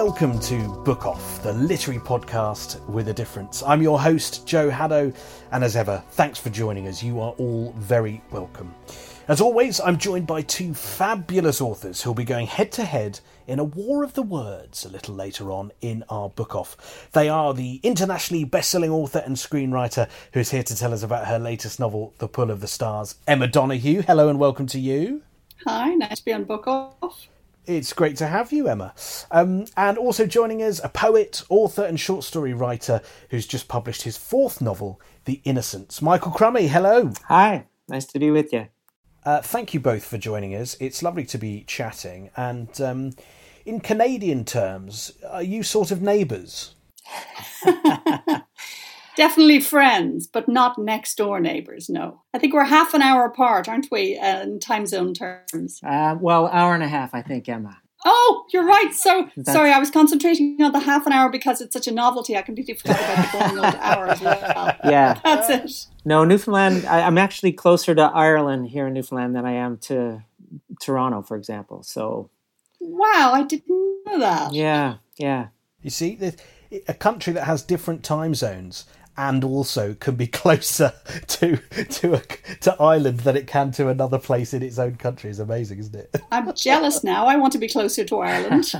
Welcome to Book Off, the literary podcast with a difference. I'm your host, Joe Haddow, and as ever, thanks for joining us. You are all very welcome. As always, I'm joined by two fabulous authors who'll be going head to head in a war of the words a little later on in our book off. They are the internationally best-selling author and screenwriter who is here to tell us about her latest novel, The Pull of the Stars, Emma Donoghue. Hello and welcome to you. Hi, nice to be on Book Off. It's great to have you, Emma. Um, and also joining us, a poet, author, and short story writer who's just published his fourth novel, The Innocents. Michael Crummey, hello. Hi, nice to be with you. Uh, thank you both for joining us. It's lovely to be chatting. And um, in Canadian terms, are you sort of neighbours? Definitely friends, but not next door neighbours, no. I think we're half an hour apart, aren't we, uh, in time zone terms? Uh, well, hour and a half, I think, Emma. Oh, you're right. So That's- sorry, I was concentrating on the half an hour because it's such a novelty. I completely forgot about the going on to hour as well. Yeah. That's it. No, Newfoundland, I, I'm actually closer to Ireland here in Newfoundland than I am to Toronto, for example. So, Wow, I didn't know that. yeah, yeah. You see, the- a country that has different time zones and also can be closer to to a, to Ireland than it can to another place in its own country is amazing, isn't it? I'm jealous now. I want to be closer to Ireland.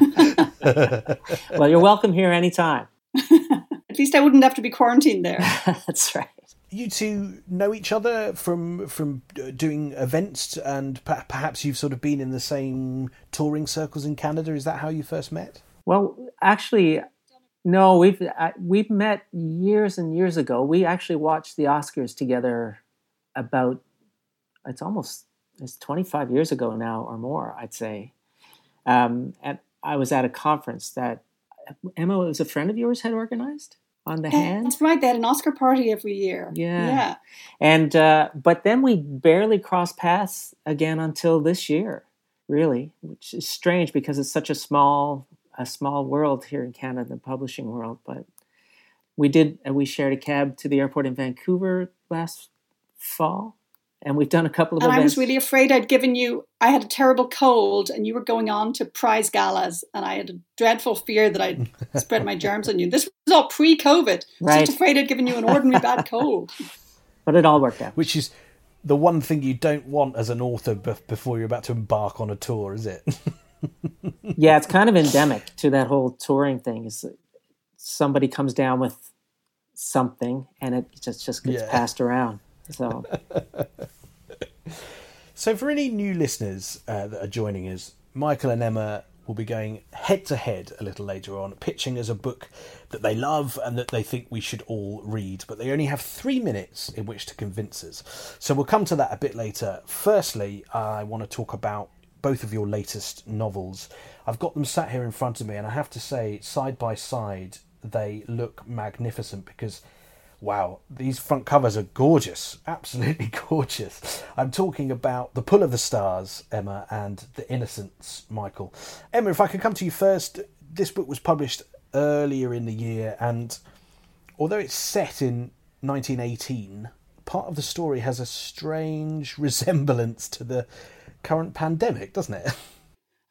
Well, you're welcome here anytime. At least I wouldn't have to be quarantined there. That's right. You two know each other from from uh, doing events, and per- perhaps you've sort of been in the same touring circles in Canada. Is that how you first met? Well, actually, no, we've uh, we've met years and years ago. We actually watched the Oscars together about it's almost it's 25 years ago now or more, I'd say. Um, and I was at a conference that Emma was a friend of yours had organized on the hand. That's right. They had an Oscar party every year. Yeah. Yeah. And uh, but then we barely crossed paths again until this year, really, which is strange because it's such a small a small world here in Canada, the publishing world. But we did uh, we shared a cab to the airport in Vancouver last fall, and we've done a couple of And I was really afraid I'd given you, I had a terrible cold and you were going on to prize galas and I had a dreadful fear that I'd spread my germs on you. This was all pre COVID. Right. Just afraid I'd given you an ordinary bad cold. but it all worked out. Which is the one thing you don't want as an author bef- before you're about to embark on a tour, is it? yeah, it's kind of endemic to that whole touring thing. Is somebody comes down with something and it just just gets Yeah. passed around. So So, for any new listeners uh, that are joining us, Michael and Emma will be going head to head a little later on, pitching as a book that they love and that they think we should all read. But they only have three minutes in which to convince us. So, we'll come to that a bit later. Firstly, I want to talk about both of your latest novels. I've got them sat here in front of me, and I have to say, side by side, they look magnificent because Wow, these front covers are gorgeous, absolutely gorgeous. I'm talking about The Pull of the Stars, Emma, and The Innocents, Michael. Emma, if I could come to you first, this book was published earlier in the year, and although it's set in 1918, part of the story has a strange resemblance to the current pandemic, doesn't it?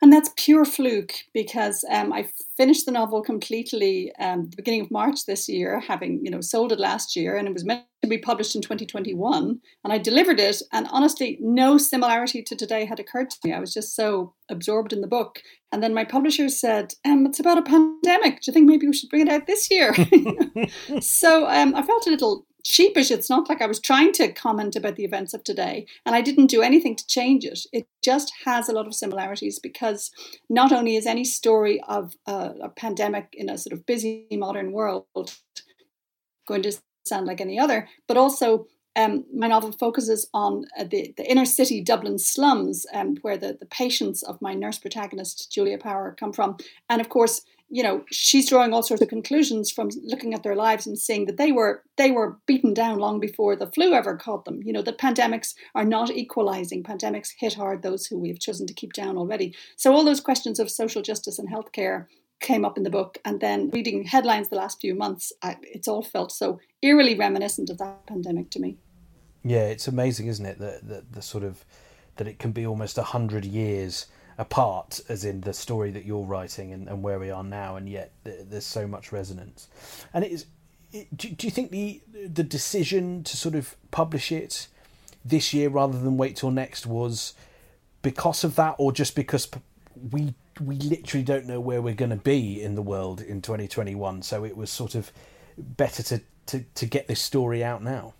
And that's pure fluke because um, I finished the novel completely um, the beginning of March this year, having you know sold it last year, and it was meant to be published in 2021. And I delivered it, and honestly, no similarity to today had occurred to me. I was just so absorbed in the book. And then my publisher said, um, "It's about a pandemic. Do you think maybe we should bring it out this year?" so um, I felt a little sheepish. It's not like I was trying to comment about the events of today, and I didn't do anything to change it. It just has a lot of similarities because not only is any story of a, a pandemic in a sort of busy modern world going to sound like any other, but also um, my novel focuses on uh, the, the inner city Dublin slums, um, where the, the patients of my nurse protagonist, Julia Power, come from. And of course, you know she's drawing all sorts of conclusions from looking at their lives and seeing that they were they were beaten down long before the flu ever caught them. You know that pandemics are not equalizing. Pandemics hit hard those who we've chosen to keep down already. So all those questions of social justice and healthcare came up in the book and then reading headlines the last few months I, it's all felt so eerily reminiscent of that pandemic to me. Yeah it's amazing isn't it that the, the sort of that it can be almost a hundred years apart, as in the story that you're writing and, and where we are now, and yet there's so much resonance. And it is. Do, do you think the the decision to sort of publish it this year rather than wait till next was because of that, or just because we we literally don't know where we're going to be in the world in 2021? So it was sort of better to, to, to get this story out now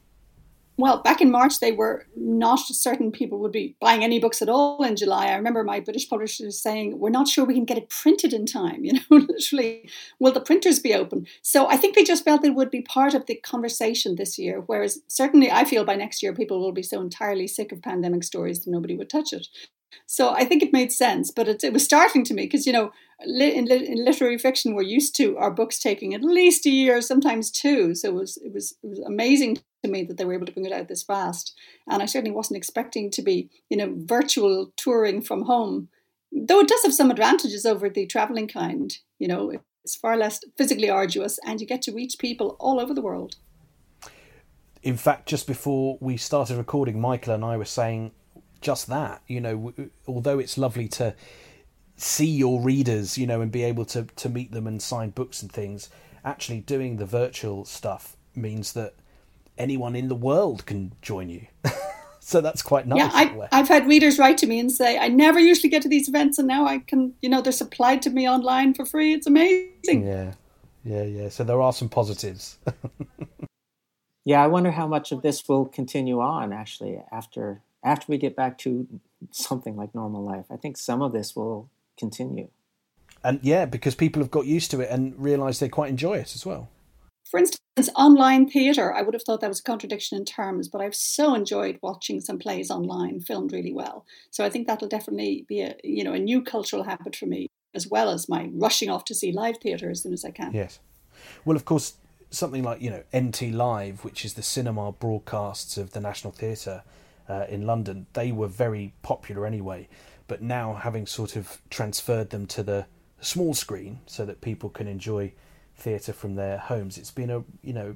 well, back in March, they were not certain people would be buying any books at all in July. I remember my British publishers saying, We're not sure we can get it printed in time. You know, literally, will the printers be open? So I think they just felt it would be part of the conversation this year. Whereas certainly I feel by next year, people will be so entirely sick of pandemic stories that nobody would touch it. So I think it made sense, but it, it was startling to me because, you know, in, in, literary fiction, we're used to our books taking at least a year, sometimes two. So it was, it was, it was amazing to me that they were able to bring it out this fast. And I certainly wasn't expecting to be, you know, virtual touring from home, though it does have some advantages over the traveling kind. You know, it's far less physically arduous and you get to reach people all over the world. In fact, just before we started recording, Michael and I were saying just that. You know, although it's lovely to see your readers, you know, and be able to, to meet them and sign books and things, actually doing the virtual stuff means that anyone in the world can join you. so that's quite nice. Yeah, I, I've had readers write to me and say, I never usually get to these events, and now I can, you know, they're supplied to me online for free. It's amazing. Yeah, yeah, yeah. So there are some positives. yeah, I wonder how much of this will continue on actually after after we get back to something like normal life. I think some of this will continue. And yeah, because people have got used to it and realised they quite enjoy it as well. For instance, online theatre, I would have thought that was a contradiction in terms, but I've so enjoyed watching some plays online filmed really well. So I think that'll definitely be a you know a new cultural habit for me, as well as my rushing off to see live theatre as soon as I can. Yes. Well, of course, something like you know NT Live, which is the cinema broadcasts of the National Theatre uh, in London, they were very popular anyway. But now, having sort of transferred them to the small screen so that people can enjoy theatre from their homes. It's been a you know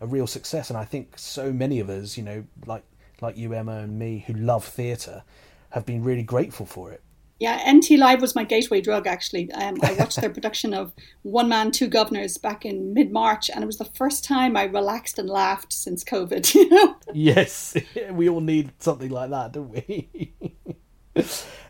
a real success, and I think so many of us, you know, like like you, Emma, and me, who love theatre, have been really grateful for it. Yeah, NT Live was my gateway drug. Actually, um, I watched their production of One Man, Two Guvnors back in mid March, and it was the first time I relaxed and laughed since COVID. You know? Yes, we all need something like that, don't we?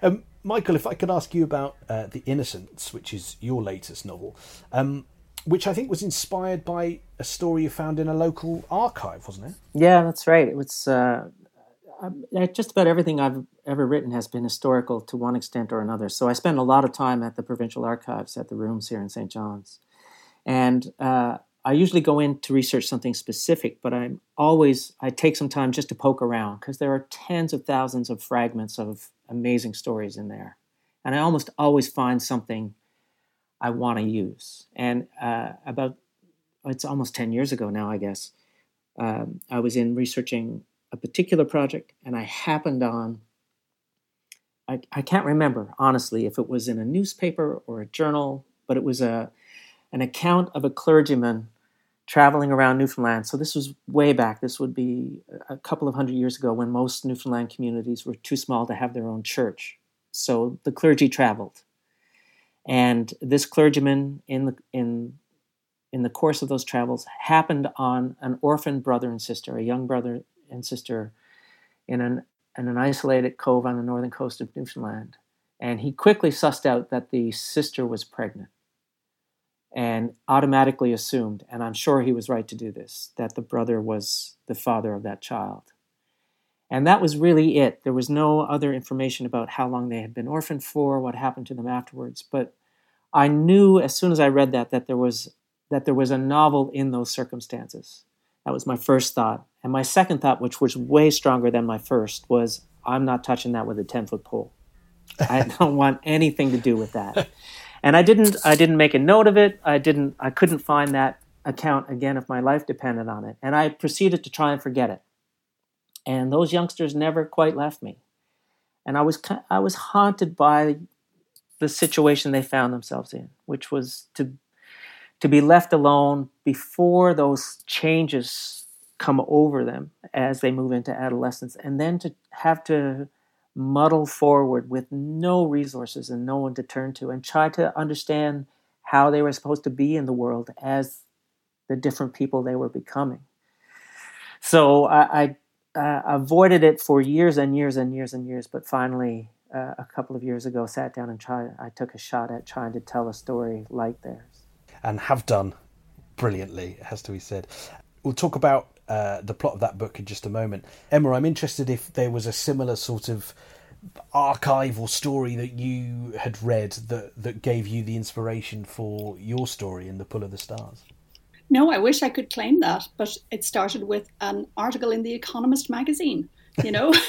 um, Michael, if I could ask you about uh, The Innocents, which is your latest novel, um, which I think was inspired by a story you found in a local archive, wasn't it? Yeah, that's right. It was uh, just about everything I've ever written has been historical to one extent or another. So I spend a lot of time at the provincial archives at the rooms here in St. John's, and uh, I usually go in to research something specific, but I'm always I take some time just to poke around because there are tens of thousands of fragments of amazing stories in there, and I almost always find something I want to use. And uh, about it's almost ten years ago now, I guess. Um, I was in researching a particular project, and I happened on. I, I can't remember honestly if it was in a newspaper or a journal, but it was a an account of a clergyman traveling around Newfoundland. So this was way back. This would be a couple of hundred years ago when most Newfoundland communities were too small to have their own church. so the clergy traveled, and this clergyman in the in in the course of those travels happened on an orphan brother and sister, a young brother and sister, in an in an isolated cove on the northern coast of Newfoundland, and he quickly sussed out that the sister was pregnant and automatically assumed, and I'm sure he was right to do this, that the brother was the father of that child. And that was really it. There was no other information about how long they had been orphaned for, what happened to them afterwards. But I knew as soon as I read that that there was that there was a novel in those circumstances. That was my first thought. And my second thought, which was way stronger than my first, was I'm not touching that with a 10 foot pole. I don't want anything to do with that. And I didn't I didn't make a note of it. I didn't I couldn't find that account again if my life depended on it. And I proceeded to try and forget it. And those youngsters never quite left me. And I was I was haunted by the situation they found themselves in, which was to to be left alone before those changes come over them as they move into adolescence and then to have to muddle forward with no resources and no one to turn to and try to understand how they were supposed to be in the world as the different people they were becoming. So I, I uh, avoided it for years and years and years and years, but finally, uh, a couple of years ago, sat down and tried. I took a shot at trying to tell a story like theirs, and have done brilliantly. It has to be said. We'll talk about uh, the plot of that book in just a moment. Emma, I'm interested if there was a similar sort of archival story that you had read that that gave you the inspiration for your story in the pull of the stars no i wish i could claim that but it started with an article in the economist magazine you know?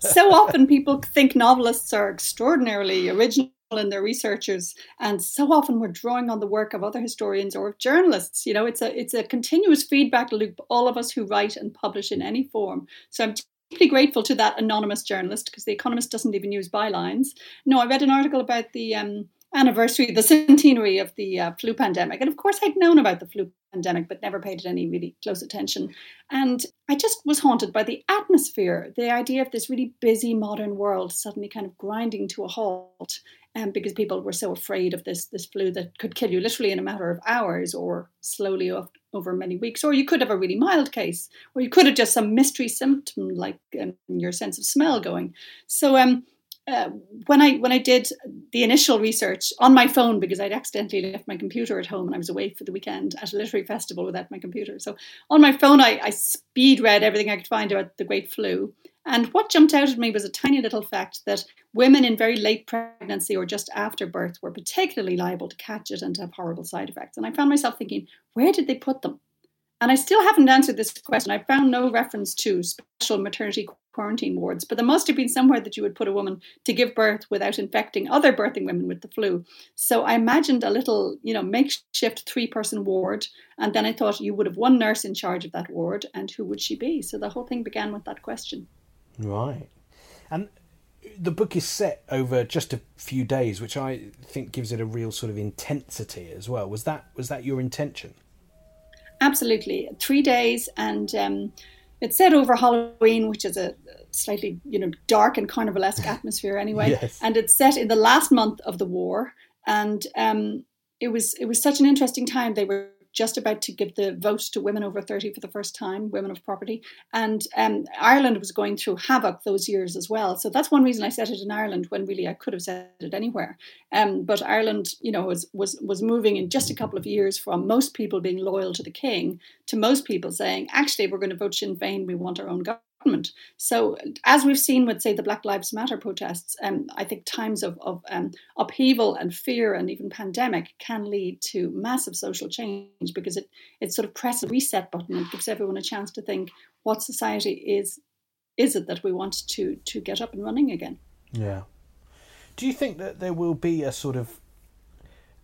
So often people think novelists are extraordinarily original and their researchers and so often we're drawing on the work of other historians or of journalists you know? It's a it's a continuous feedback loop all of us who write and publish in any form. So i'm deeply grateful to that anonymous journalist because the economist doesn't even use bylines. No i read an article about the um, anniversary the centenary of the uh, flu pandemic and of course i'd known about the flu pandemic but never paid it any really close attention and i just was haunted by the atmosphere the idea of this really busy modern world suddenly kind of grinding to a halt um, because people were so afraid of this this flu that could kill you literally in a matter of hours or slowly off, over many weeks. Or you could have a really mild case, or you could have just some mystery symptom like um, your sense of smell going. So um, uh, when I when I did the initial research on my phone because I'd accidentally left my computer at home and I was away for the weekend at a literary festival without my computer. So on my phone, I, I speed read everything I could find about the Great Flu, and what jumped out at me was a tiny little fact that women in very late pregnancy or just after birth were particularly liable to catch it and to have horrible side effects. And I found myself thinking, where did they put them? And I still haven't answered this question. I found no reference to special maternity quarantine wards, but there must have been somewhere that you would put a woman to give birth without infecting other birthing women with the flu. So I imagined a little, you know, makeshift three person ward. And then I thought you would have one nurse in charge of that ward, and who would she be? So the whole thing began with that question. Right. And the book is set over just a few days, which I think gives it a real sort of intensity as well. Was that was that your intention? Absolutely, three days, and um, it's set over Halloween, which is a slightly you know dark and carnivalesque atmosphere anyway. yes. And it's set in the last month of the war, and um, it was it was such an interesting time. They were just about to give the vote to women over 30 for the first time, women of property. And um, Ireland was going through havoc those years as well. So that's one reason I set it in Ireland when really I could have set it anywhere. Um, but Ireland, you know, was, was, was moving in just a couple of years from most people being loyal to the king to most people saying, actually, we're going to vote Sinn Féin, we want our own government government. So, as we've seen with, say, the Black Lives Matter protests, um, I think times of, of um, upheaval and fear and even pandemic can lead to massive social change because it, it sort of presses a reset button and gives everyone a chance to think what society is is it that we want to to get up and running again. Yeah. Do you think that there will be a sort of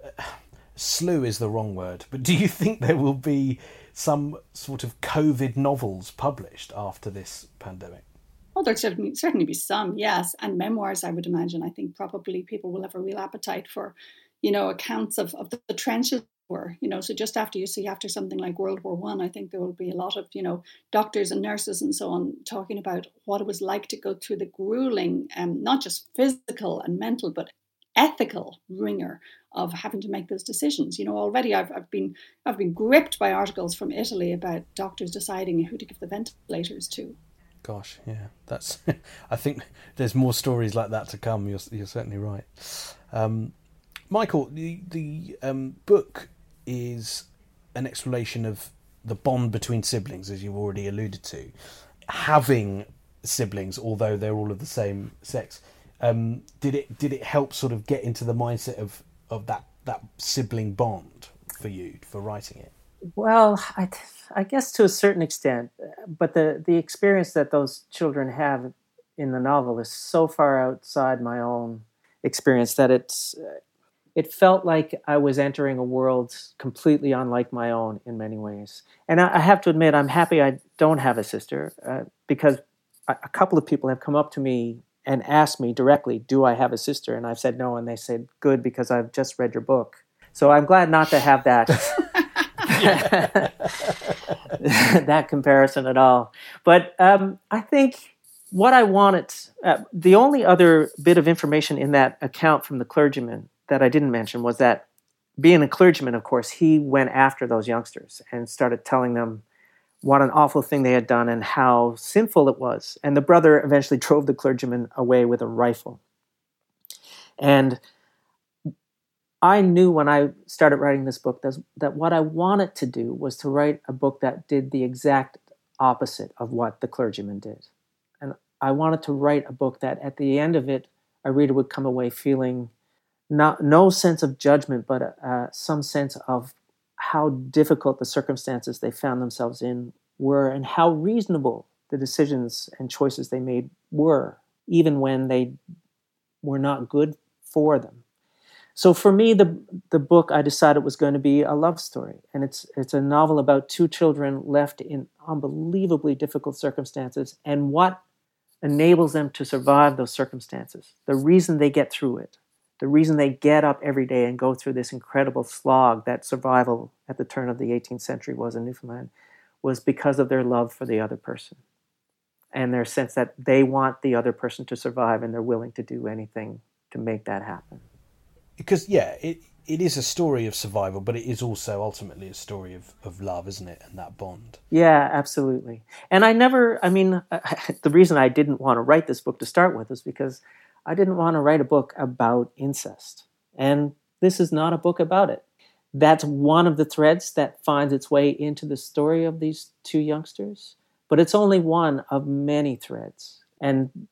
uh, slew is the wrong word, but do you think there will be some sort of COVID novels published after this pandemic? Well, there'll certainly, certainly be some, yes, and memoirs. I would imagine. I think probably people will have a real appetite for, you know, accounts of, of the, the trenches were. You know, so just after you see after something like World War One, I, I think there will be a lot of you know doctors and nurses and so on talking about what it was like to go through the grueling, um, not just physical and mental, but ethical ringer of having to make those decisions. You know, already I've, I've been I've been gripped by articles from Italy about doctors deciding who to give the ventilators to. Gosh, yeah, that's. I think there's more stories like that to come. You're you're certainly right. Um, Michael, the the um, book is an exploration of the bond between siblings, as you've already alluded to. Having siblings, although they're all of the same sex, um, did it did it help sort of get into the mindset of of that that sibling bond for you for writing it? Well, I, I guess to a certain extent, but the the experience that those children have in the novel is so far outside my own experience that it's it felt like I was entering a world completely unlike my own in many ways. And I, have to admit, I'm happy I don't have a sister uh, because a, couple of people have come up to me and asked me directly, Do I have a sister? And I've said no. And they said, Good, because I've just read your book. So I'm glad not to have that. that comparison at all. But um, I think what I wanted, uh, the only other bit of information in that account from the clergyman that I didn't mention was that being a clergyman, of course, he went after those youngsters and started telling them what an awful thing they had done and how sinful it was. And the brother eventually drove the clergyman away with a rifle. And I knew when I started writing this book that, that what I wanted to do was to write a book that did the exact opposite of what the clergyman did. And I wanted to write a book that at the end of it, a reader would come away feeling not no sense of judgment, but uh, some sense of how difficult the circumstances they found themselves in were, and how reasonable the decisions and choices they made were, even when they were not good for them. So for me, the the book I decided was going to be a love story, and it's it's a novel about two children left in unbelievably difficult circumstances, and what enables them to survive those circumstances, the reason they get through it, the reason they get up every day and go through this incredible slog that survival at the turn of the 18th century was in Newfoundland was because of their love for the other person and their sense that they want the other person to survive and they're willing to do anything to make that happen. Because, yeah, it, it is a story of survival, but it is also ultimately a story of, of love, isn't it? And that bond. Yeah, absolutely. And I never, I mean, the reason I didn't want to write this book to start with is because I didn't want to write a book about incest. And this is not a book about it. That's one of the threads that finds its way into the story of these two youngsters, but it's only one of many threads. And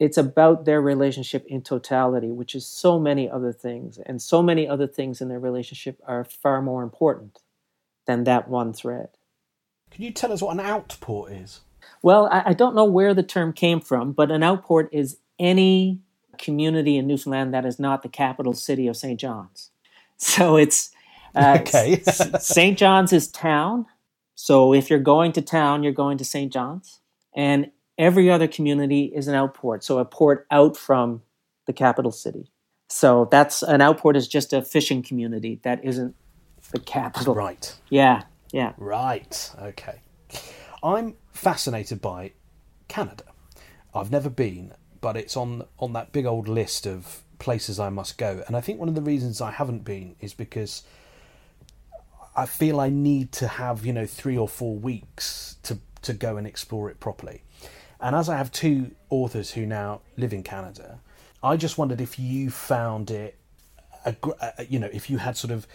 it's about their relationship in totality, which is so many other things. And so many other things in their relationship are far more important than that one thread. Can you tell us what an outport is? Well, I, I don't know where the term came from, but an outport is any community in Newfoundland that is not the capital city of St. John's. So it's uh, okay. St. John's is town. So if you're going to town, you're going to St. John's. And every other community is an outport. So a port out from the capital city. So that's an outport is just a fishing community that isn't the capital. Right. Yeah. Yeah. Right. Okay. I'm fascinated by Canada. I've never been, but it's on on that big old list of places I must go. And I think one of the reasons I haven't been is because I feel I need to have you know three or four weeks to to go and explore it properly. And as I have two authors who now live in Canada, I just wondered if you found it, a, you know, if you had sort of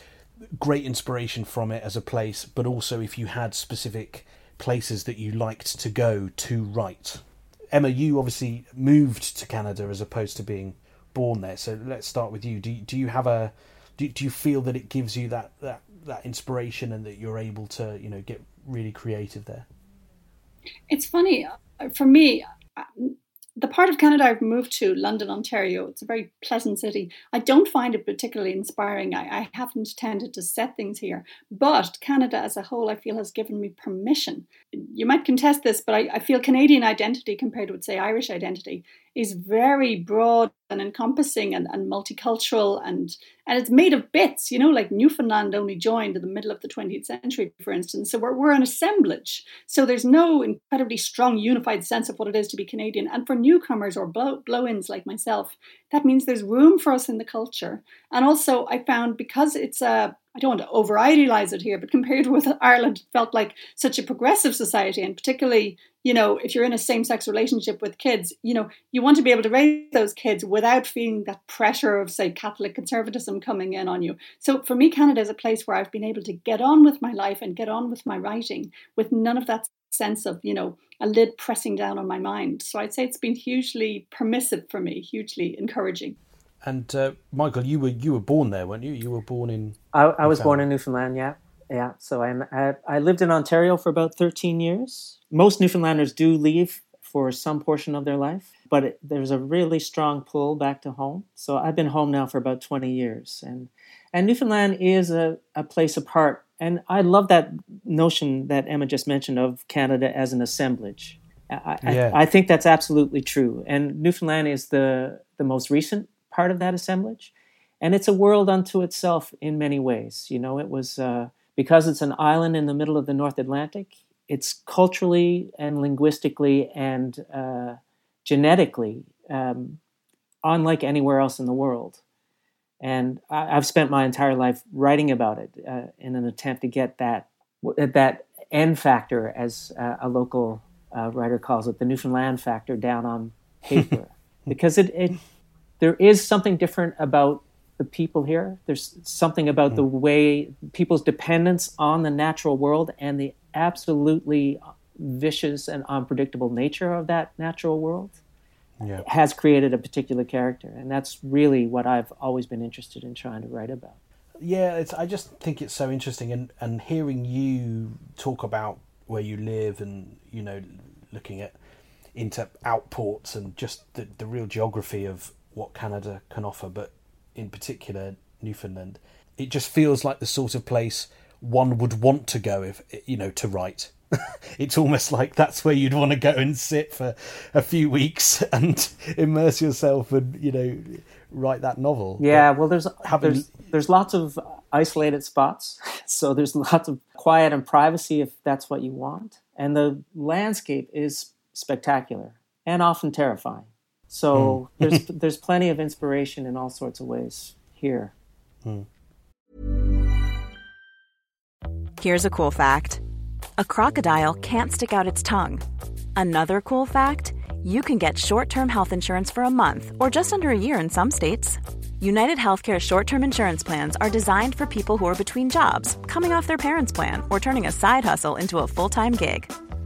great inspiration from it as a place, but also if you had specific places that you liked to go to write. Emma, you obviously moved to Canada as opposed to being born there. So let's start with you. Do do you have a do, do you feel that it gives you that, that that inspiration and that you're able to you know get really creative there? It's funny for me the part of Canada I've moved to, London, Ontario, it's a very pleasant city. I don't find it particularly inspiring. I, I, haven't tended to set things here. But Canada as a whole, I feel, has given me permission. You might contest this, but I, I feel Canadian identity compared with, say, Irish identity is very broad and encompassing and, and multicultural and and it's made of bits you know like newfoundland only joined in the middle of the 20th century for instance. So we're, we're an assemblage. So there's no incredibly strong unified sense of what it is to be canadian. And for newcomers or blow, blow-ins like myself that means there's room for us in the culture. And also i found because it's a I don't want to over idealize it here, but compared with Ireland, it felt like such a progressive society, and particularly, you know, if you're in a same sex relationship with kids, you know, you want to be able to raise those kids without feeling that pressure of, say, Catholic conservatism coming in on you. So for me, Canada is a place where I've been able to get on with my life and get on with my writing with none of that sense of, you know, a lid pressing down on my mind. So I'd say it's been hugely permissive for me, hugely encouraging. And uh, Michael, you were you were born there, weren't you? You were born in. I, I was born in Newfoundland. Yeah, yeah. So I'm I, I lived in Ontario for about 13 years. Most Newfoundlanders do leave for some portion of their life, but it, there's a really strong pull back to home. So I've been home now for about 20 years, and and Newfoundland is a, a place apart. And I love that notion that Emma just mentioned of Canada as an assemblage. I, yeah. I, I think that's absolutely true. And Newfoundland is the the most recent part of that assemblage. And it's a world unto itself in many ways. You know, it was uh, because it's an island in the middle of the North Atlantic, it's culturally and linguistically and uh, genetically um, unlike anywhere else in the world. And I, have spent my entire life writing about it uh, in an attempt to get that that N factor, as uh, a local uh, writer calls it, the Newfoundland factor, down on paper, because it, it there is something different about the people here. There's something about the mm-hmm. way people's dependence on the natural world and the absolutely vicious and unpredictable nature of that natural world yeah. has created a particular character. And that's really what I've always been interested in trying to write about. Yeah, it's, I just think it's so interesting. And, and hearing you talk about where you live and, you know, looking at into outports and just the, the real geography of, what Canada can offer, but in particular Newfoundland. It just feels like the sort of place one would want to go if you know to write. it's almost like that's where you'd want to go and sit for a few weeks and immerse yourself and you know write that novel. Yeah, but well, there's having... there's there's lots of isolated spots, so there's lots of quiet and privacy if that's what you want, and the landscape is spectacular and often terrifying. So mm. there's there's plenty of inspiration in all sorts of ways here. Mm. Here's a cool fact: a crocodile can't stick out its tongue. Another cool fact: you can get short-term health insurance for a month or just under a year in some states. United Healthcare short term insurance plans are designed for people who are between jobs, coming off their parents' plan, or turning a side hustle into a full time gig.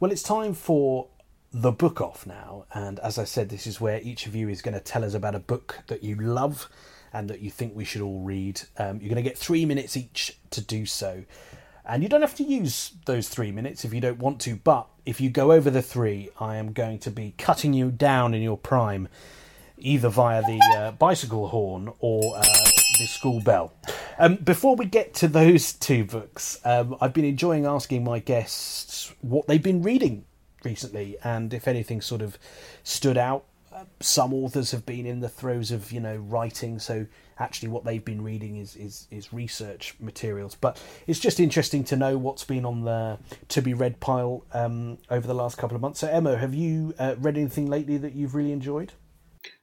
Well, it's time for the book off now. And as I said, this is where each of you is going to tell us about a book that you love and that you think we should all read. Um, you're going to get three minutes each to do so. And you don't have to use those three minutes if you don't want to, but if you go over the three, I am going to be cutting you down in your prime, either via the uh, bicycle horn or uh, school bell. Um, before we get to those two books, um, I've been enjoying asking my guests what they've been reading recently and if anything sort of stood out. some authors have been in the throes of you know writing, so actually what they've been reading is is, is research materials. But it's just interesting to know what's been on the to be read pile um, over the last couple of months. So Emma, have you uh, read anything lately that you've really enjoyed?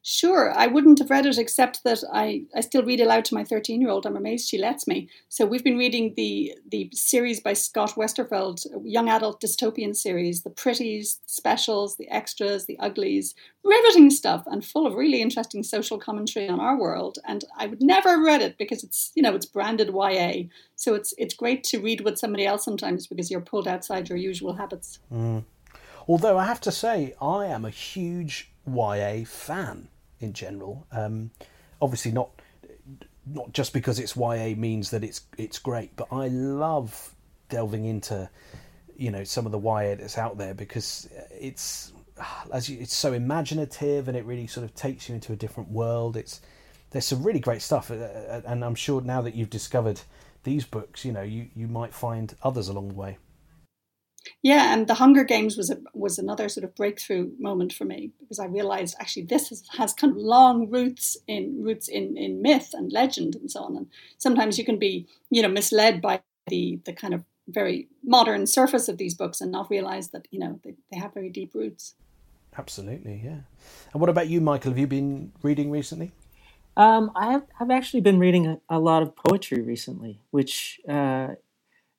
Sure, I wouldn't have read it except that I, I still read aloud to my 13 year old. I'm amazed she lets me. So we've been reading the the series by Scott Westerfeld, young adult dystopian series, the pretties, specials, the extras, the uglies, riveting stuff and full of really interesting social commentary on our world. And I would never have read it because it's you know it's branded YA. So it's it's great to read with somebody else sometimes because you're pulled outside your usual habits. Mm. Although I have to say, I am a huge YA fan in general. Um, obviously, not not just because it's YA means that it's it's great, but I love delving into you know some of the YA that's out there because it's as you, it's so imaginative and it really sort of takes you into a different world. It's there's some really great stuff, uh, uh, and I'm sure now that you've discovered these books, you know you you might find others along the way. Yeah, and the Hunger Games was a, was another sort of breakthrough moment for me because I realized actually this has, has kind of long roots in roots in, in myth and legend and so on. And sometimes you can be you know misled by the the kind of very modern surface of these books and not realize that you know they, they have very deep roots. Absolutely, yeah. And what about you, Michael? Have you been reading recently? Um, I have, I've actually been reading a, a lot of poetry recently, which uh,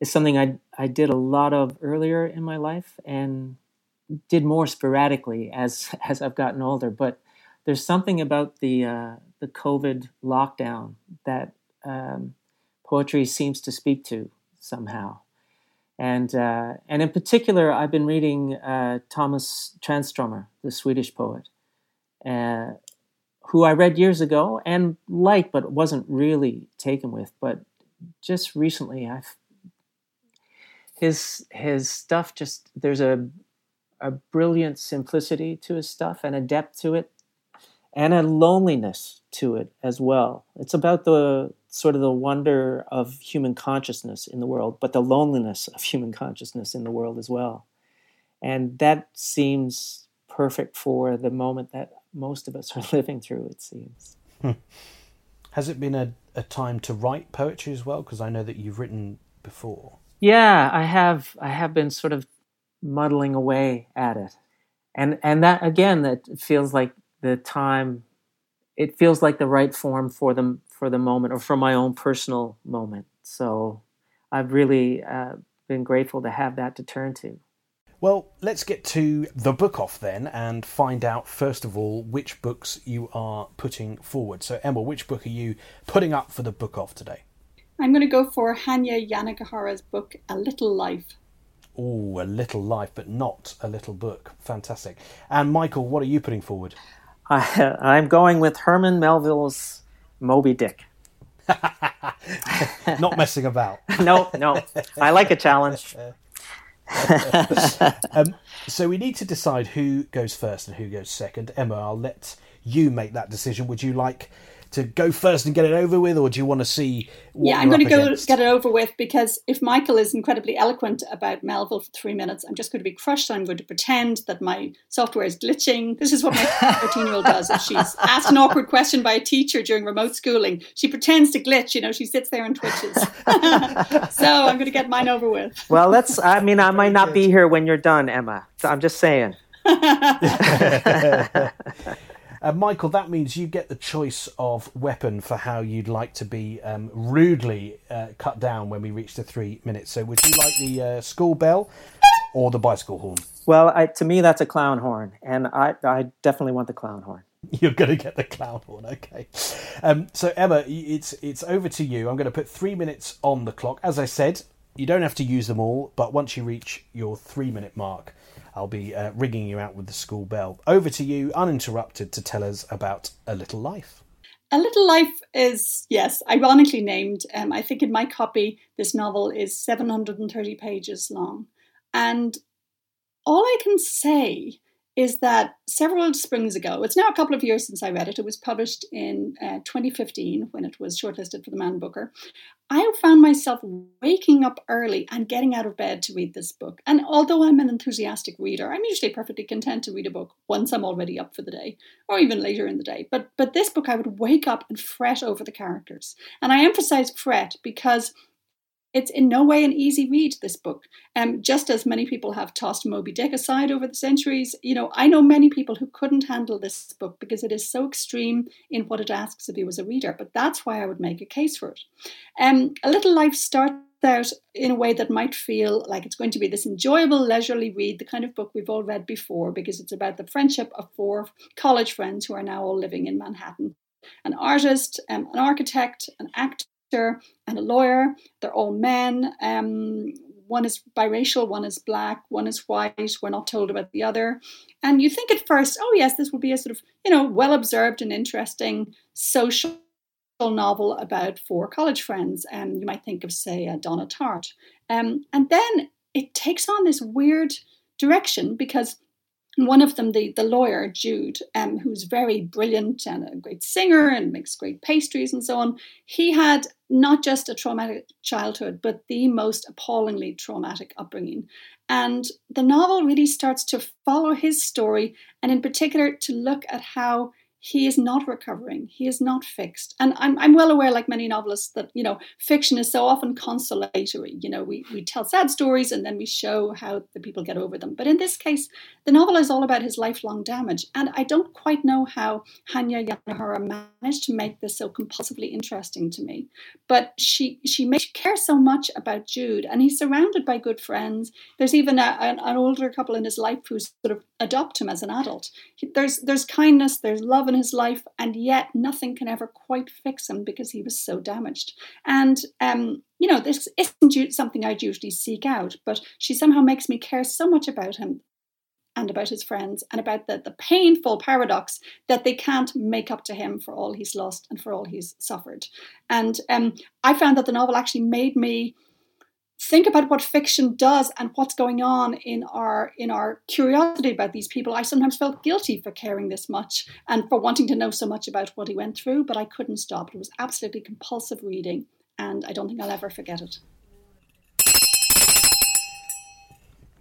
is something I I did a lot of earlier in my life and did more sporadically as as I've gotten older. But there's something about the uh, the COVID lockdown that um, poetry seems to speak to somehow. And uh, and in particular, I've been reading uh, Tomas Tranströmer, the Swedish poet, uh, who I read years ago and liked, but wasn't really taken with. But just recently, I've his his stuff just there's a a brilliant simplicity to his stuff and a depth to it and a loneliness to it as well. It's about the sort of the wonder of human consciousness in the world, but the loneliness of human consciousness in the world as well. And that seems perfect for the moment that most of us are living through, it seems. Hmm. Has it been a, a time to write poetry as well? Because I know that you've written before. Yeah, I have. I have been sort of muddling away at it, and and that again, that feels like the time. It feels like the right form for them for the moment, or for my own personal moment. So, I've really uh, been grateful to have that to turn to. Well, let's get to the book off then and find out, first of all, which books you are putting forward. So, Emma, which book are you putting up for the book off today? I'm going to go for Hanya Yanagihara's book, A Little Life. Oh, a little life, but not a little book. Fantastic. And Michael, what are you putting forward? I, I'm going with Herman Melville's Moby Dick. not messing about. no, no. I like a challenge. um, so we need to decide who goes first and who goes second. Emma, I'll let you make that decision. Would you like to go first and get it over with, or do you want to see? yeah, I'm going to go against? get it over with because if Michael is incredibly eloquent about Melville for three minutes, I'm just going to be crushed. I'm going to pretend that my software is glitching. This is what my 13 year old does. If she's asked an awkward question by a teacher during remote schooling, she pretends to glitch. You know, she sits there and twitches. so I'm going to get mine over with. Well, let's. I mean, I might not be here when you're done, Emma. I'm just saying. Uh, Michael, that means you get the choice of weapon for how you'd like to be um, rudely uh, cut down when we reach the three minutes. So, would you like the uh, school bell or the bicycle horn? Well, I, to me, that's a clown horn, and I, I definitely want the clown horn. You're going to get the clown horn, okay? Um, so, Emma, it's it's over to you. I'm going to put three minutes on the clock. As I said, you don't have to use them all, but once you reach your three minute mark, I'll be uh, ringing you out with the school bell. Over to you, uninterrupted, to tell us about A Little Life. A Little Life is, yes, ironically named. Um, I think in my copy, this novel is 730 pages long. And all I can say is that several springs ago, it's now a couple of years since I read it, it was published in uh, 2015 when it was shortlisted for the Man Booker. I found myself waking up early and getting out of bed to read this book. And although I'm an enthusiastic reader, I'm usually perfectly content to read a book once I'm already up for the day or even later in the day. But but this book I would wake up and fret over the characters. And I emphasize fret because it's in no way an easy read, this book. Um, just as many people have tossed Moby Dick aside over the centuries, you know, I know many people who couldn't handle this book because it is so extreme in what it asks of you as a reader. But that's why I would make a case for it. Um, a Little Life starts out in a way that might feel like it's going to be this enjoyable, leisurely read, the kind of book we've all read before, because it's about the friendship of four college friends who are now all living in Manhattan an artist, um, an architect, an actor and a lawyer. They're all men. Um, one is biracial, one is black, one is white. We're not told about the other. And you think at first, oh, yes, this will be a sort of, you know, well observed and interesting social novel about four college friends. And um, you might think of, say, a Donna Tartt. Um, and then it takes on this weird direction because one of them, the, the lawyer, Jude, um, who's very brilliant and a great singer and makes great pastries and so on, he had not just a traumatic childhood, but the most appallingly traumatic upbringing. And the novel really starts to follow his story, and in particular, to look at how he is not recovering. He is not fixed. And I'm, I'm well aware, like many novelists, that, you know, fiction is so often consolatory. You know, we, we tell sad stories and then we show how the people get over them. But in this case, the novel is all about his lifelong damage. And I don't quite know how Hanya Yanagihara managed to make this so compulsively interesting to me. But she she makes care so much about Jude, and he's surrounded by good friends. There's even a, an, an older couple in his life who sort of adopt him as an adult. There's there's kindness, there's love in his life, and yet nothing can ever quite fix him because he was so damaged. And um, you know, this isn't something I'd usually seek out, but she somehow makes me care so much about him and about his friends and about the, the painful paradox that they can't make up to him for all he's lost and for all he's suffered. And um, I found that the novel actually made me think about what fiction does and what's going on in our in our curiosity about these people. I sometimes felt guilty for caring this much and for wanting to know so much about what he went through but i couldn't stop. It was absolutely compulsive reading and i don't think i'll ever forget it.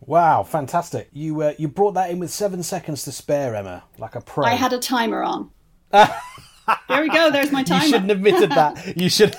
Wow fantastic. You uh, you brought that in with seven seconds to spare emma like a pro. I had a timer on. There we go there's my timer you shouldn't have admitted that. You should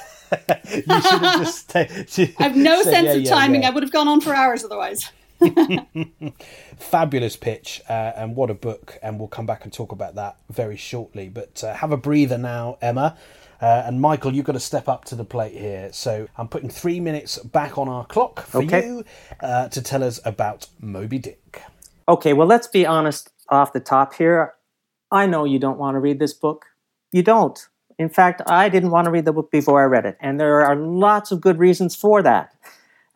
you should have just. T- I've no said, sense yeah, of yeah, timing. Yeah. I would have gone on for hours otherwise. Fabulous pitch, uh, and what a book! And we'll come back and talk about that very shortly. But uh, have a breather now, Emma. Uh, and Michael, you've got to step up to the plate here. So I'm putting three minutes back on our clock for okay. you uh, to tell us about Moby Dick. Okay, well, let's be honest off the top here. I know you don't want to read this book. You don't. In fact, I didn't want to read the book before I read it, and there are lots of good reasons for that.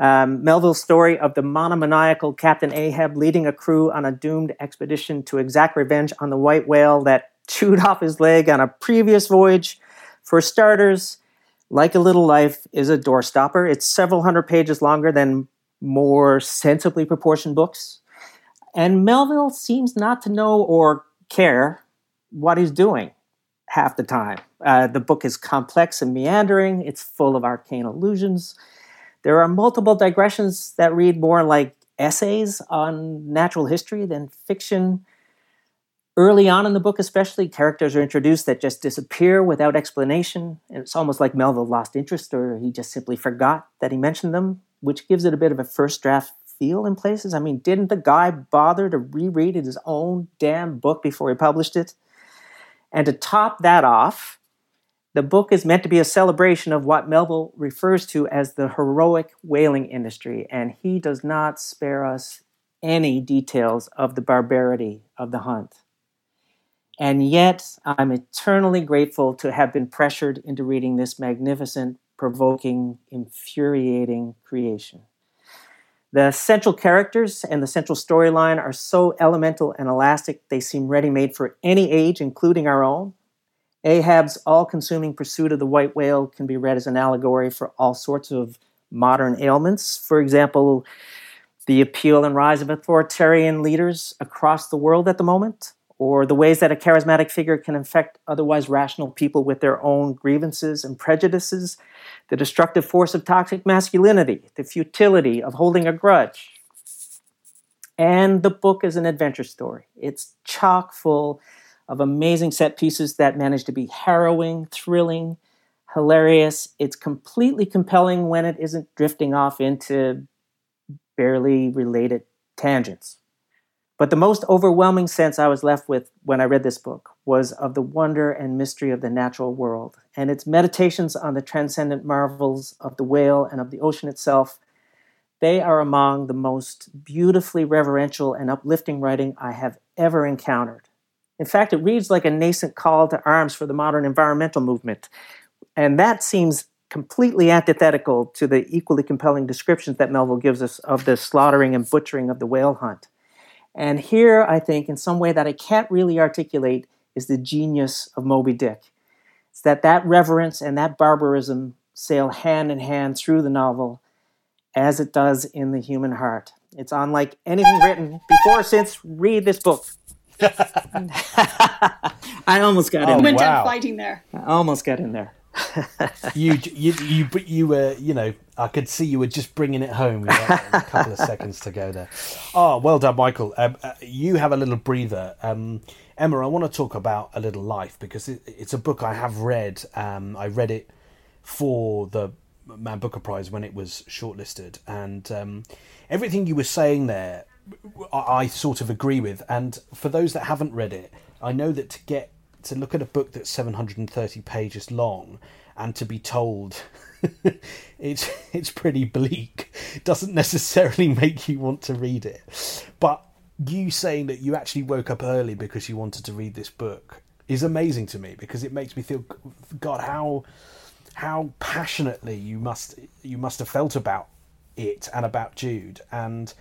Um, Melville's story of the monomaniacal Captain Ahab leading a crew on a doomed expedition to exact revenge on the white whale that chewed off his leg on a previous voyage. For starters, Like a Little Life is a doorstopper. It's several hundred pages longer than more sensibly proportioned books. And Melville seems not to know or care what he's doing half the time. Uh, the book is complex and meandering, it's full of arcane allusions. There are multiple digressions that read more like essays on natural history than fiction. Early on in the book, especially, characters are introduced that just disappear without explanation. It's almost like Melville lost interest or he just simply forgot that he mentioned them, which gives it a bit of a first draft feel in places. I mean, didn't the guy bother to reread his own damn book before he published it? And to top that off, the book is meant to be a celebration of what Melville refers to as the heroic whaling industry, and he does not spare us any details of the barbarity of the hunt. And yet, I'm eternally grateful to have been pressured into reading this magnificent, provoking, infuriating creation. The central characters and the central storyline are so elemental and elastic, they seem ready made for any age, including our own. Ahab's all consuming pursuit of the white whale can be read as an allegory for all sorts of modern ailments. For example, the appeal and rise of authoritarian leaders across the world at the moment, or the ways that a charismatic figure can infect otherwise rational people with their own grievances and prejudices, the destructive force of toxic masculinity, the futility of holding a grudge. And the book is an adventure story. It's chock full of amazing set pieces that manage to be harrowing, thrilling, hilarious. It's completely compelling when it isn't drifting off into barely related tangents. But the most overwhelming sense I was left with when I read this book was of the wonder and mystery of the natural world and its meditations on the transcendent marvels of the whale and of the ocean itself. They are among the most beautifully reverential and uplifting writing I have ever encountered. In fact, it reads like a nascent call to arms for the modern environmental movement. And that seems completely antithetical to the equally compelling descriptions that Melville gives us of the slaughtering and butchering of the whale hunt. And here, I think, in some way that I can't really articulate, is the genius of Moby Dick. It's that that reverence and that barbarism sail hand in hand through the novel as it does in the human heart. It's unlike anything written before or since. Read this book. I almost got Oh, in. You went wow. down fighting there. I almost got in there. You, you, you, you were, you know, I could see you were just bringing it home. A couple of seconds to go there. Oh, well done, Michael. Um, uh, you have a little breather. Um, Emma, I want to talk about A Little Life because it, it's a book I have read. Um, I read it for the Man Booker Prize when it was shortlisted, and um, everything you were saying there, I, I sort of agree with. And for those that haven't read it, I know that to get to look at a book that's 730 pages long and to be told it's it's pretty bleak doesn't necessarily make you want to read it. But you saying that you actually woke up early because you wanted to read this book is amazing to me because it makes me feel god how how passionately you must you must have felt about it and about Jude and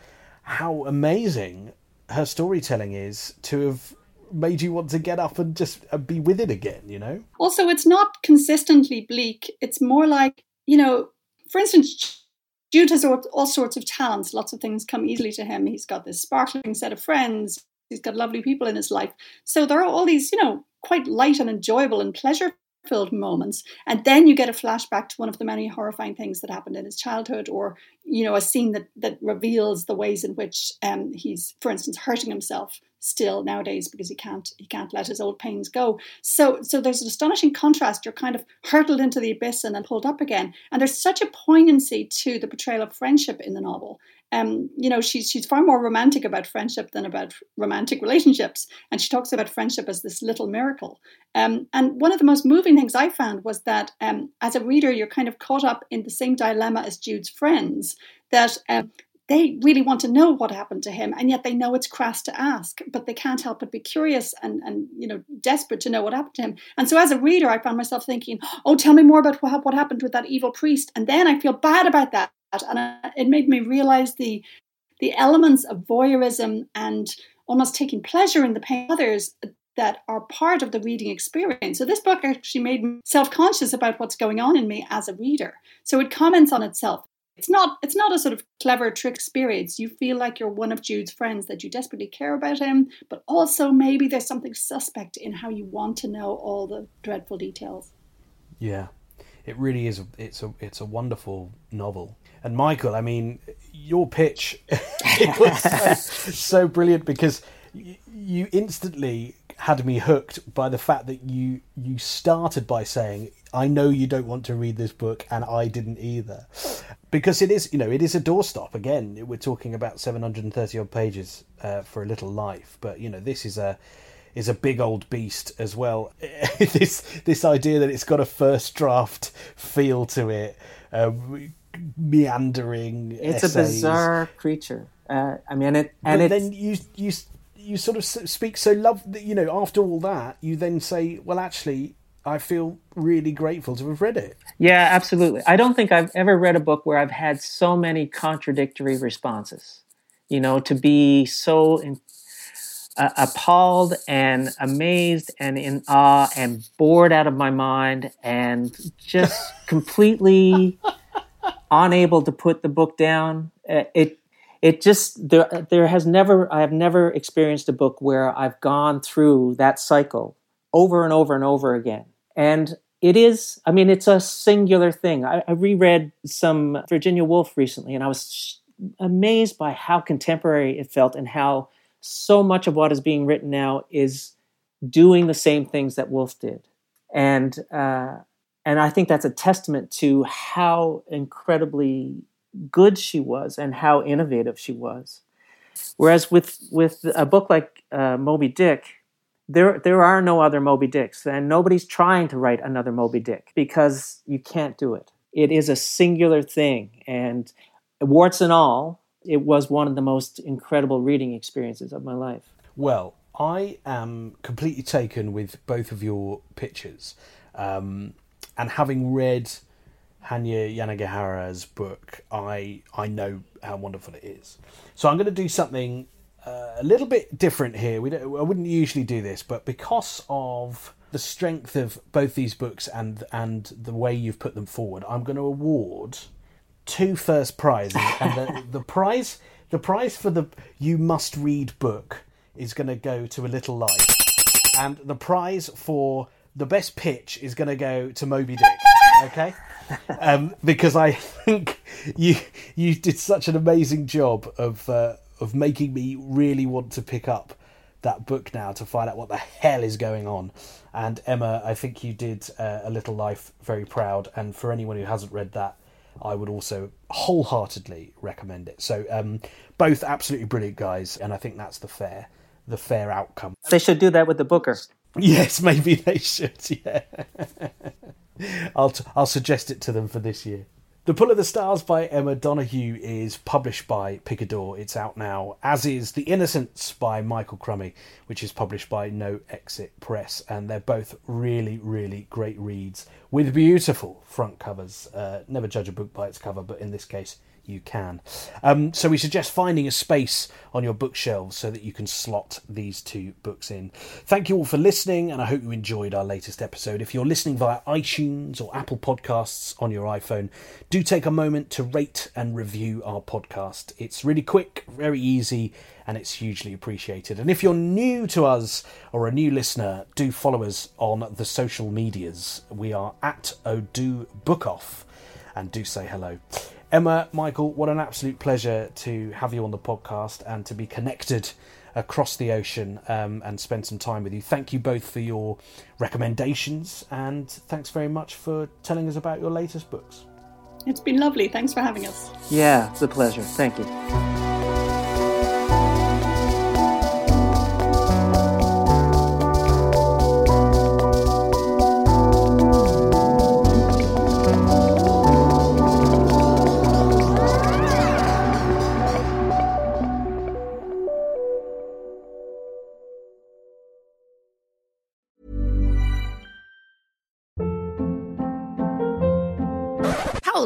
how amazing her storytelling is to have made you want to get up and just uh, be with it again you know Also, it's not consistently bleak. It's more like, you know, for instance, Jude has all, all sorts of talents. Lots of things come easily to him. He's got this sparkling set of friends. He's got lovely people in his life. So there are all these, you know, quite light and enjoyable and pleasure filled moments. And then you get a flashback to one of the many horrifying things that happened in his childhood, or, you know, a scene that, that reveals the ways in which um, he's, for instance, hurting himself still nowadays because he can't he can't let his old pains go. So so there's an astonishing contrast. You're kind of hurtled into the abyss and then pulled up again. And there's such a poignancy to the portrayal of friendship in the novel. Um, you know, she's she's far more romantic about friendship than about romantic relationships, and she talks about friendship as this little miracle. Um, and one of the most moving things I found was that um, as a reader, you're kind of caught up in the same dilemma as Jude's friends. That um, they really want to know what happened to him, and yet they know it's crass to ask, but they can't help but be curious and and you know desperate to know what happened to him. And so, as a reader, I found myself thinking, "Oh, tell me more about what, what happened with that evil priest," and then I feel bad about that and uh, it made me realize the the elements of voyeurism and almost taking pleasure in the pain of others that are part of the reading experience. So this book actually made me self-conscious about what's going on in me as a reader. So it comments on itself. It's not it's not a sort of clever trick experience. You feel like you're one of Jude's friends that you desperately care about him, but also maybe there's something suspect in how you want to know all the dreadful details. Yeah, it really is. It's a it's a wonderful novel. And Michael, I mean, your pitch it was so, so brilliant because you, you instantly had me hooked by the fact that you you started by saying, "I know you don't want to read this book, and I didn't either," because it is you know it is a doorstop. Again, we're talking about seven hundred and thirty odd pages uh, for a little life, but you know this is a is a big old beast as well. this this idea that it's got a first draft feel to it, uh, meandering. It's essays. a bizarre creature. Uh, I mean, it and but then you you you sort of speak so love that you know. After all that, you then say, "Well, actually, I feel really grateful to have read it." Yeah, absolutely. I don't think I've ever read a book where I've had so many contradictory responses. You know, to be so in, uh, appalled and amazed and in awe and bored out of my mind and just completely unable to put the book down. Uh, it it just there there has never I have never experienced a book where I've gone through that cycle over and over and over again. And it is i mean it's a singular thing i, I reread some virginia woolf recently and i was sh- amazed by how contemporary it felt and how so much of what is being written now is doing the same things that woolf did and uh, and i think that's a testament to how incredibly good she was and how innovative she was whereas with with a book like uh, moby dick there there are no other Moby Dicks, and nobody's trying to write another Moby Dick because you can't do it. It is a singular thing, and warts and all, it was one of the most incredible reading experiences of my life. Well, I am completely taken with both of your pictures, um, and having read Hanya Yanagihara's book, I I know how wonderful it is. So I'm going to do something uh, a little bit different here. We don't, I wouldn't usually do this, but because of the strength of both these books and and the way you've put them forward, I'm going to award two first prizes, and the, the prize the prize for the you must read book is going to go to a little life, and the prize for the best pitch is going to go to Moby Dick. Okay, um, because I think you you did such an amazing job of uh, of making me really want to pick up that book now to find out what the hell is going on. And Emma, I think you did uh, A Little Life very proud. And for anyone who hasn't read that, I would also wholeheartedly recommend it. So um, both absolutely brilliant guys, and I think that's the fair the fair outcome. They should do that with the Booker. Yes, maybe they should. Yeah, I'll t- I'll suggest it to them for this year. The Pull of the Stars by Emma Donoghue is published by Picador. It's out now, as is The Innocents by Michael Crummey, which is published by No Exit Press. And they're both really, really great reads with beautiful front covers. Uh, never judge a book by its cover, but in this case, you can. Um, so we suggest finding a space on your bookshelves so that you can slot these two books in. Thank you all for listening, and I hope you enjoyed our latest episode. If you're listening via iTunes or Apple Podcasts on your iPhone, do take a moment to rate and review our podcast. It's really quick, very easy, and it's hugely appreciated. And if you're new to us or a new listener, do follow us on the social medias. We are at Odu Bookoff, and do say hello. Emma, Michael, what an absolute pleasure to have you on the podcast and to be connected across the ocean um, and spend some time with you. Thank you both for your recommendations and thanks very much for telling us about your latest books. It's been lovely. Thanks for having us. Yeah, it's a pleasure. Thank you.